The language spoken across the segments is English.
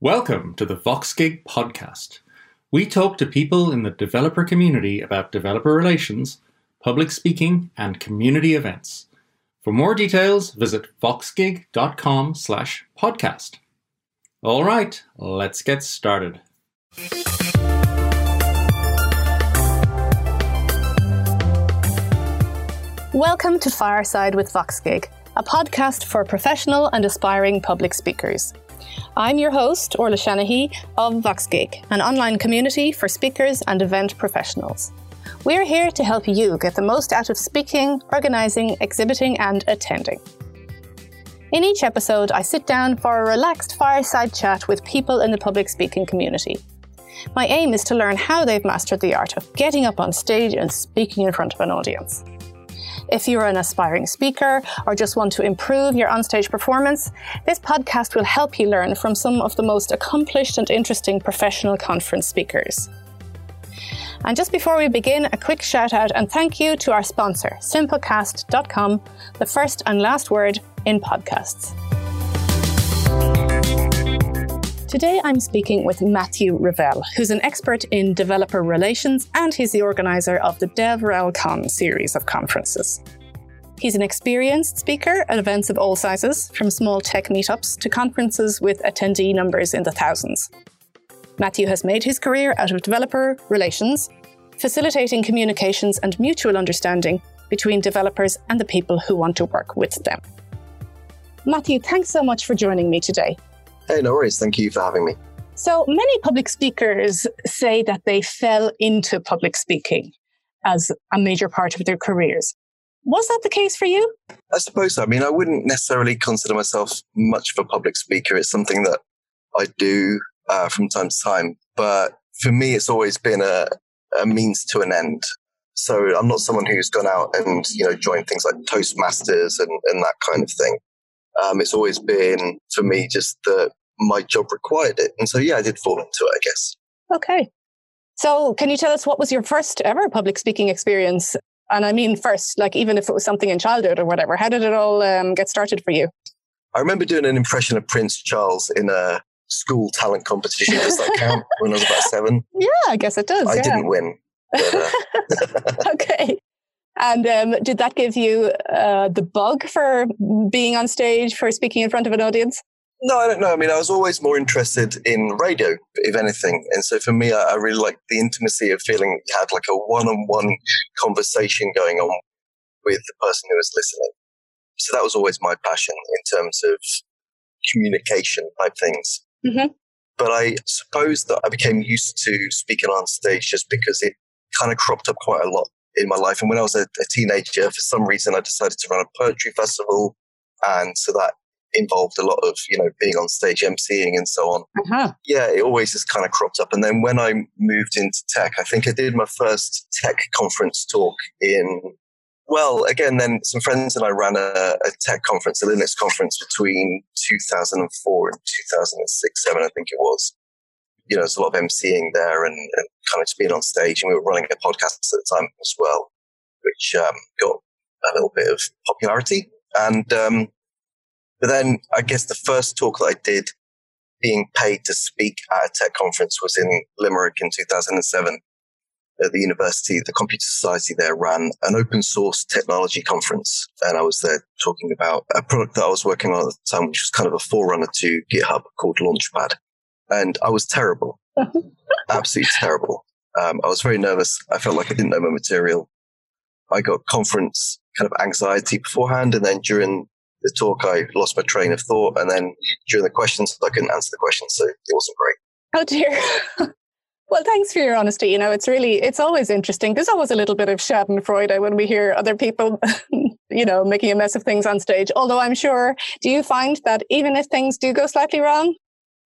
Welcome to the VoxGig podcast. We talk to people in the developer community about developer relations, public speaking, and community events. For more details, visit voxgig.com slash podcast. All right, let's get started. Welcome to Fireside with VoxGig, a podcast for professional and aspiring public speakers. I'm your host, Orla Shanahy of VoxGig, an online community for speakers and event professionals. We're here to help you get the most out of speaking, organising, exhibiting, and attending. In each episode, I sit down for a relaxed fireside chat with people in the public speaking community. My aim is to learn how they've mastered the art of getting up on stage and speaking in front of an audience. If you're an aspiring speaker or just want to improve your onstage performance, this podcast will help you learn from some of the most accomplished and interesting professional conference speakers. And just before we begin, a quick shout out and thank you to our sponsor, simplecast.com, the first and last word in podcasts. Today I'm speaking with Matthew Revell, who's an expert in developer relations and he's the organizer of the DevRelCon series of conferences. He's an experienced speaker at events of all sizes, from small tech meetups to conferences with attendee numbers in the thousands. Matthew has made his career out of developer relations, facilitating communications and mutual understanding between developers and the people who want to work with them. Matthew, thanks so much for joining me today. Hey, no worries. Thank you for having me. So many public speakers say that they fell into public speaking as a major part of their careers. Was that the case for you? I suppose so. I mean, I wouldn't necessarily consider myself much of a public speaker. It's something that I do uh, from time to time. But for me, it's always been a, a means to an end. So I'm not someone who's gone out and, you know, joined things like Toastmasters and, and that kind of thing. Um, it's always been for me just that my job required it. And so, yeah, I did fall into it, I guess. Okay. So, can you tell us what was your first ever public speaking experience? And I mean, first, like even if it was something in childhood or whatever, how did it all um, get started for you? I remember doing an impression of Prince Charles in a school talent competition. Does that count? when I was about seven? Yeah, I guess it does. I yeah. didn't win. But, uh... okay. And um, did that give you uh, the bug for being on stage, for speaking in front of an audience? No, I don't know. I mean, I was always more interested in radio, if anything. And so for me, I, I really liked the intimacy of feeling you had like a one on one conversation going on with the person who was listening. So that was always my passion in terms of communication type things. Mm-hmm. But I suppose that I became used to speaking on stage just because it kind of cropped up quite a lot in my life. And when I was a, a teenager, for some reason, I decided to run a poetry festival. And so that involved a lot of, you know, being on stage, emceeing and so on. Uh-huh. Yeah, it always just kind of cropped up. And then when I moved into tech, I think I did my first tech conference talk in, well, again, then some friends and I ran a, a tech conference, a Linux conference between 2004 and 2006, 7, I think it was you know, there's a lot of emceeing there and, and, kind of just being on stage. And we were running a podcast at the time as well, which um, got a little bit of popularity. And, um, but then I guess the first talk that I did being paid to speak at a tech conference was in Limerick in 2007 at the university. The Computer Society there ran an open source technology conference. And I was there talking about a product that I was working on at the time, which was kind of a forerunner to GitHub called Launchpad and I was terrible, absolutely terrible. Um, I was very nervous. I felt like I didn't know my material. I got conference kind of anxiety beforehand, and then during the talk, I lost my train of thought, and then during the questions, I couldn't answer the questions, so it wasn't great. Oh dear. well, thanks for your honesty. You know, it's really, it's always interesting. There's always a little bit of Schadenfreude eh, when we hear other people, you know, making a mess of things on stage. Although I'm sure, do you find that even if things do go slightly wrong,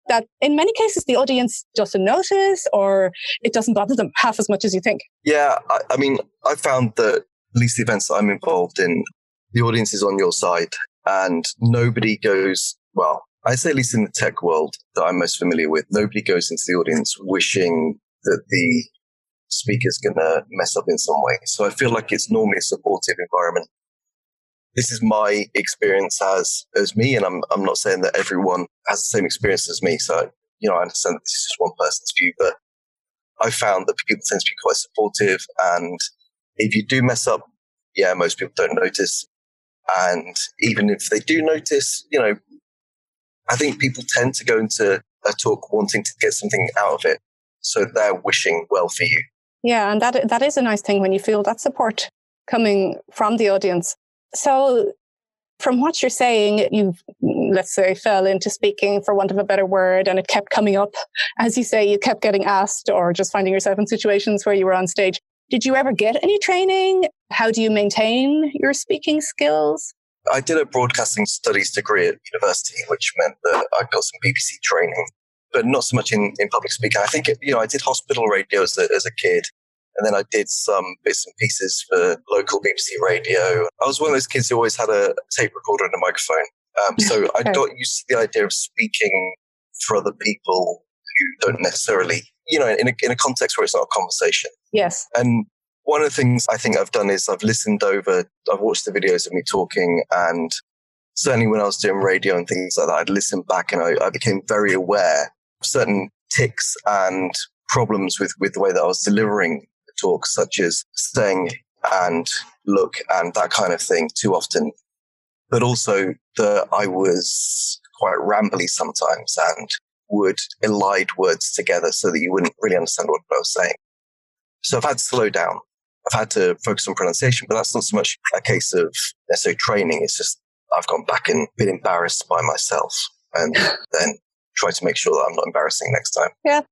that in many cases the audience doesn't notice or it doesn't bother them half as much as you think. Yeah, I, I mean, I found that at least the events that I'm involved in, the audience is on your side and nobody goes, well, I say at least in the tech world that I'm most familiar with, nobody goes into the audience wishing that the speaker's going to mess up in some way. So I feel like it's normally a supportive environment this is my experience as as me, and I'm I'm not saying that everyone has the same experience as me. So you know, I understand that this is just one person's view, but I found that people tend to be quite supportive. And if you do mess up, yeah, most people don't notice. And even if they do notice, you know, I think people tend to go into a talk wanting to get something out of it. So they're wishing well for you. Yeah, and that that is a nice thing when you feel that support coming from the audience. So from what you're saying, you let's say fell into speaking for want of a better word and it kept coming up. As you say, you kept getting asked or just finding yourself in situations where you were on stage. Did you ever get any training? How do you maintain your speaking skills? I did a broadcasting studies degree at university, which meant that I got some BBC training, but not so much in, in public speaking. I think, you know, I did hospital radio as a, as a kid. And then I did some bits and pieces for local BBC radio. I was one of those kids who always had a tape recorder and a microphone. Um, so I got used to the idea of speaking for other people who don't necessarily, you know, in a, in a context where it's not a conversation. Yes. And one of the things I think I've done is I've listened over, I've watched the videos of me talking and certainly when I was doing radio and things like that, I'd listen back and I, I became very aware of certain ticks and problems with, with the way that I was delivering the talk, such as staying and look and that kind of thing too often. But also that I was quite rambly sometimes and would elide words together so that you wouldn't really understand what I was saying. So I've had to slow down. I've had to focus on pronunciation, but that's not so much a case of necessarily training. It's just I've gone back and been embarrassed by myself and then try to make sure that I'm not embarrassing next time. Yeah.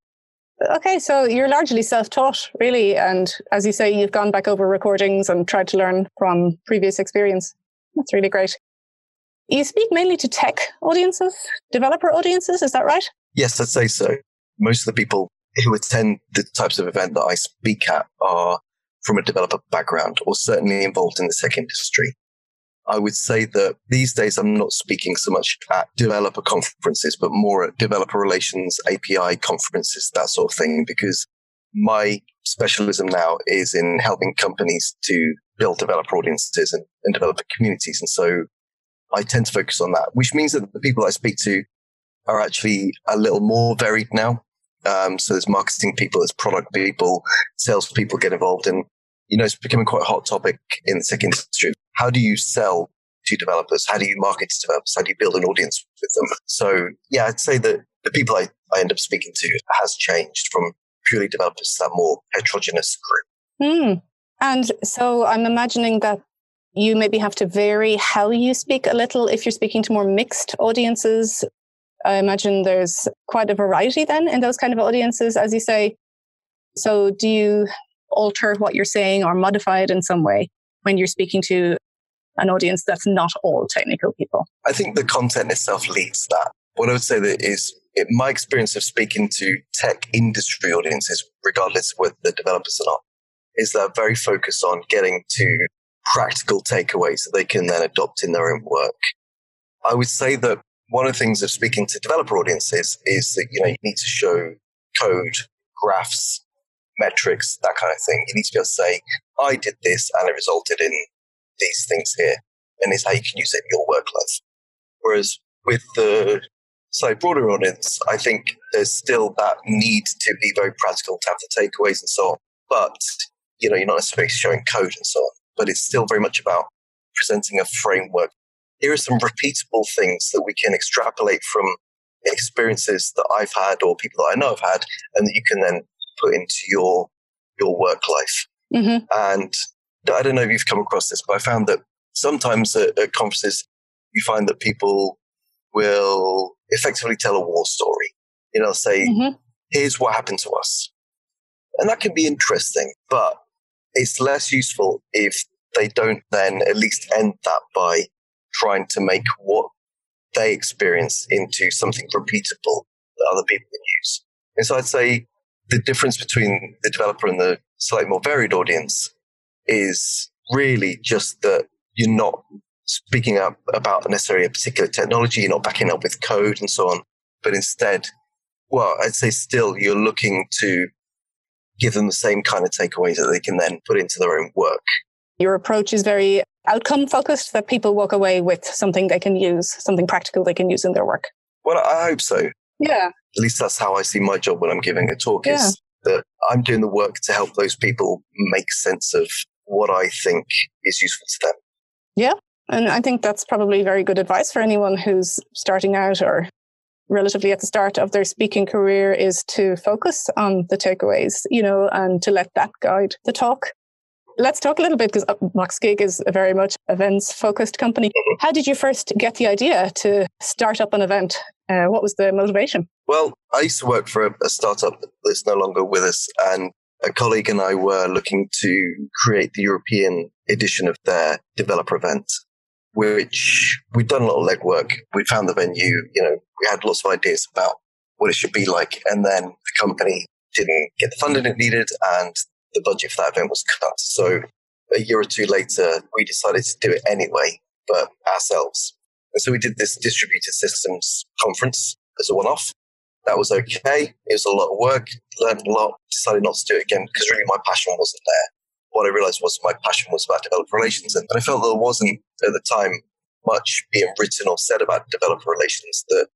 Okay, so you're largely self taught, really. And as you say, you've gone back over recordings and tried to learn from previous experience. That's really great. You speak mainly to tech audiences, developer audiences, is that right? Yes, I'd say so. Most of the people who attend the types of event that I speak at are from a developer background or certainly involved in the tech industry. I would say that these days I'm not speaking so much at developer conferences, but more at developer relations, API conferences, that sort of thing, because my specialism now is in helping companies to build developer audiences and, and developer communities. And so I tend to focus on that, which means that the people I speak to are actually a little more varied now. Um, so there's marketing people, there's product people, sales people get involved in. You know, it's becoming quite a hot topic in the tech industry. How do you sell to developers? How do you market to developers? How do you build an audience with them? So yeah, I'd say that the people I, I end up speaking to has changed from purely developers to that more heterogeneous group. Mm. And so I'm imagining that you maybe have to vary how you speak a little if you're speaking to more mixed audiences I imagine there's quite a variety then in those kind of audiences, as you say. So, do you alter what you're saying or modify it in some way when you're speaking to an audience that's not all technical people? I think the content itself leads that. What I would say that is it, my experience of speaking to tech industry audiences, regardless whether they're developers or not, is they're very focused on getting to practical takeaways that they can then adopt in their own work. I would say that one of the things of speaking to developer audiences is that, you know, you need to show code, graphs, metrics, that kind of thing. You need to be able to say, I did this and it resulted in these things here. And it's how you can use it in your work life. Whereas with the slightly broader audience, I think there's still that need to be very practical to have the takeaways and so on. But, you know, you're not necessarily showing code and so on, but it's still very much about presenting a framework here are some repeatable things that we can extrapolate from experiences that I've had or people that I know have had, and that you can then put into your your work life. Mm-hmm. And I don't know if you've come across this, but I found that sometimes at, at conferences you find that people will effectively tell a war story. You know, say, mm-hmm. "Here's what happened to us," and that can be interesting, but it's less useful if they don't then at least end that by trying to make what they experience into something repeatable that other people can use. And so I'd say the difference between the developer and the slightly more varied audience is really just that you're not speaking up about necessarily a particular technology, you're not backing up with code and so on, but instead, well, I'd say still you're looking to give them the same kind of takeaways that they can then put into their own work. Your approach is very outcome focused that people walk away with something they can use, something practical they can use in their work. Well, I hope so. Yeah. at least that's how I see my job when I'm giving a talk Yeah. is that I'm doing the work to help those people make sense of what I think is useful to them. Yeah. And I think that's probably very good advice for anyone who's starting out or relatively at the start of their speaking career is to focus on the takeaways, you know, and to let that guide the talk. Let's talk a little bit because VoxGig is a very much events focused company. How did you first get the idea to start up an event? Uh, what was the motivation? Well, I used to work for a, a startup that's no longer with us, and a colleague and I were looking to create the European edition of their developer event, which we'd done a lot of legwork. We found the venue, you know, we had lots of ideas about what it should be like, and then the company didn't get the funding it needed, and the budget for that event was cut. So a year or two later, we decided to do it anyway, but ourselves. And so we did this distributed systems conference as a one-off. That was okay. It was a lot of work, learned a lot, decided not to do it again because really my passion wasn't there. What I realized was my passion was about developer relations. And I felt there wasn't at the time much being written or said about developer relations that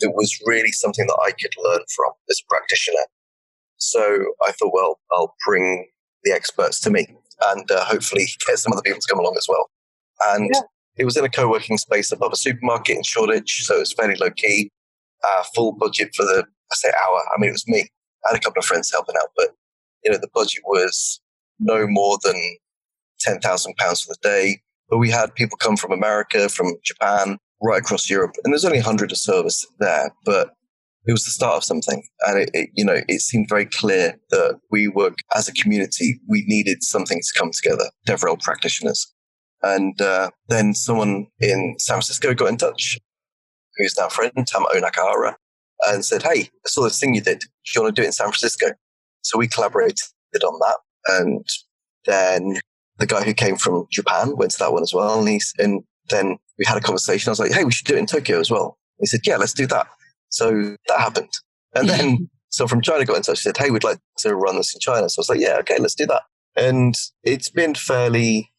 it was really something that I could learn from as a practitioner. So I thought, well, I'll bring the experts to me and uh, hopefully get some other people to come along as well. And Yeah. it was in a co-working space above a supermarket in Shoreditch, so it was fairly low key. Uh, full budget for the, I say hour. I mean, it was me. I had a couple of friends helping out, but you know, the budget was no more than ten thousand pounds for the day. But we had people come from America, from Japan, right across Europe, and there's only a hundred of us there, but it was the start of something. And it, it, you know, it seemed very clear that we were, as a community, we needed something to come together, DevRel practitioners. And uh, then someone in San Francisco got in touch, who's now a friend, Tamao Nakahara, and said, Hey, I saw this thing you did. Do you want to do it in San Francisco? So we collaborated on that. And then the guy who came from Japan went to that one as well. And, and then we had a conversation. I was like, Hey, we should do it in Tokyo as well. He said, Yeah, let's do that. So that happened. And then so from China got in touch, said, Hey, we'd like to run this in China. So I was like, Yeah, okay, let's do that. And it's been fairly,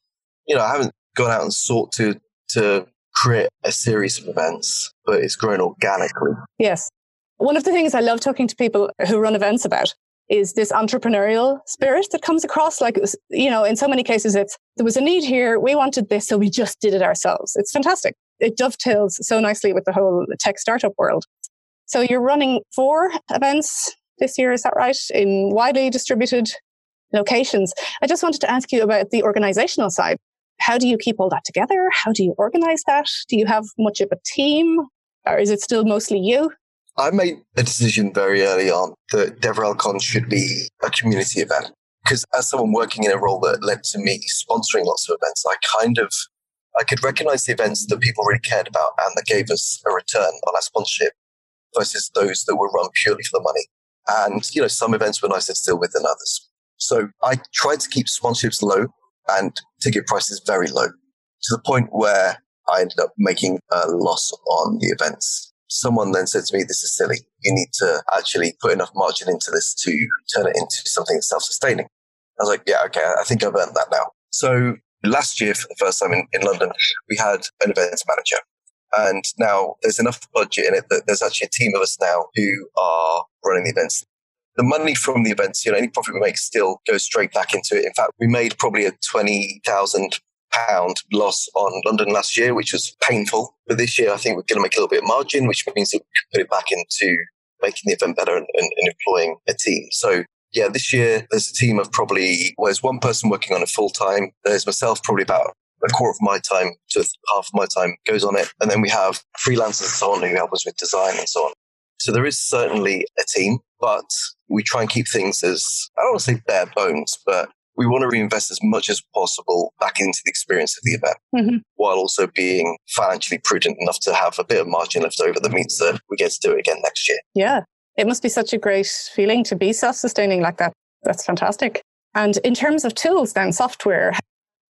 you know, I haven't gone out and sought to to create a series of events, but it's grown organically. Yes. One of the things I love talking to people who run events about is this entrepreneurial spirit that comes across. Like, was- you know, in so many cases, it's there was a need here, we wanted this, so we just did it ourselves. It's fantastic. It dovetails so nicely with the whole tech startup world. So you're running four events this year, is that right? In widely distributed locations. I just wanted to ask you about the organizational side. How do you keep all that together? How do you organize that? Do you have much of a team? Or is it still mostly you? I made a decision very early on that DevRelCon should be a community event. Because as someone working in a role that led to me sponsoring lots of events, I kind of I could recognize the events that people really cared about and that gave us a return on our sponsorship versus those that were run purely for the money. And, you know, some events were nicer to deal with than others. So I tried to keep sponsorships low and ticket prices very low to the point where I ended up making a loss on the events. Someone then said to me, this is silly. You need to actually put enough margin into this to turn it into something self-sustaining. I was like, yeah, okay, I think I've earned that now. So last year, for the first time in, in London, we had an events manager. And now there's enough budget in it that there's actually a team of us now who are running the events. The money from the events, you know, any profit we make still goes straight back into it. In fact, we made probably a 20,000 pound loss on London last year, which was painful. But this year, I think we're going to make a little bit of margin, which means that we can put it back into making the event better and, and, employing a team. So yeah, this year there's a team of probably, well, there's one person working on it full time. There's myself, probably about a quarter of my time to half of my time goes on it. And then we have freelancers and so on who help us with design and so on. So there is certainly a team, but we try and keep things as, I don't want to say bare bones, but we want to reinvest as much as possible back into the experience of the event Mhm. while also being financially prudent enough to have a bit of margin left over that means that we get to do it again next year. Yeah. It must be such a great feeling to be self sustaining like that. That's fantastic. And in terms of tools, then, software,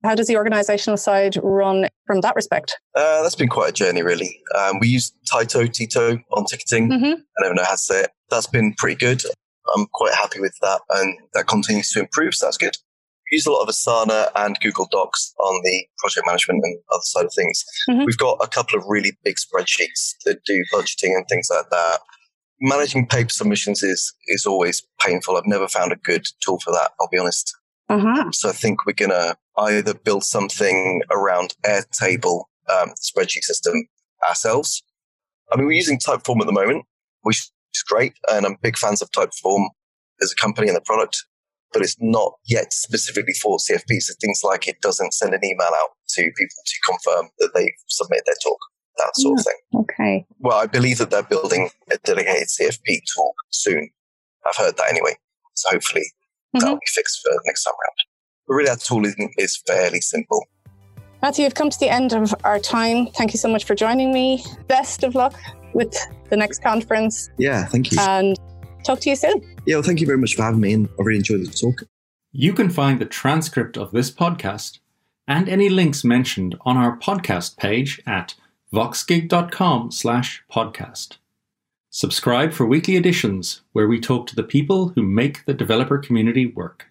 how does the organizational side run from that respect? Uh, that's been quite a journey, really. Um, we use Taito, Tito on ticketing. Mm-hmm. I never know how to say it. That's been pretty good. I'm quite happy with that, and that continues to improve, so that's good. We use a lot of Asana and Google Docs on the project management and other side of things. Mhm. We've got a couple of really big spreadsheets that do budgeting and things like that. managing paper submissions is is always painful. I've never found a good tool for that. I'll be honest. Uh-huh. So I think we're gonna either build something around Airtable um, spreadsheet system ourselves. I mean, we're using Typeform at the moment, which is great, and I'm big fans of Typeform as a company and the product. But it's not yet specifically for CFP. So things like it doesn't send an email out to people to confirm that they've submitted their talk that sort yeah. of thing. Okay. Well, I believe that they're building a dedicated CFP tool soon. I've heard that anyway. So hopefully mm-hmm. that'll be fixed for next time around. But really, that tool is, is fairly simple. Matthew, we've come to the end of our time. Thank you so much for joining me. Best of luck with the next conference. Yeah, thank you. And talk to you soon. Yeah, well, thank you very much for having me, and I really enjoyed the talk. You can find the transcript of this podcast and any links mentioned on our podcast page at voxgig.com slash podcast. Subscribe for weekly editions where we talk to the people who make the developer community work.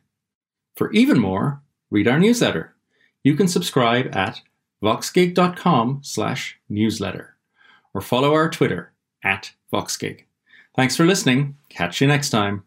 For even more, read our newsletter. You can subscribe at voxgig.com slash newsletter or follow our Twitter at voxgig. Thanks for listening. Catch you next time.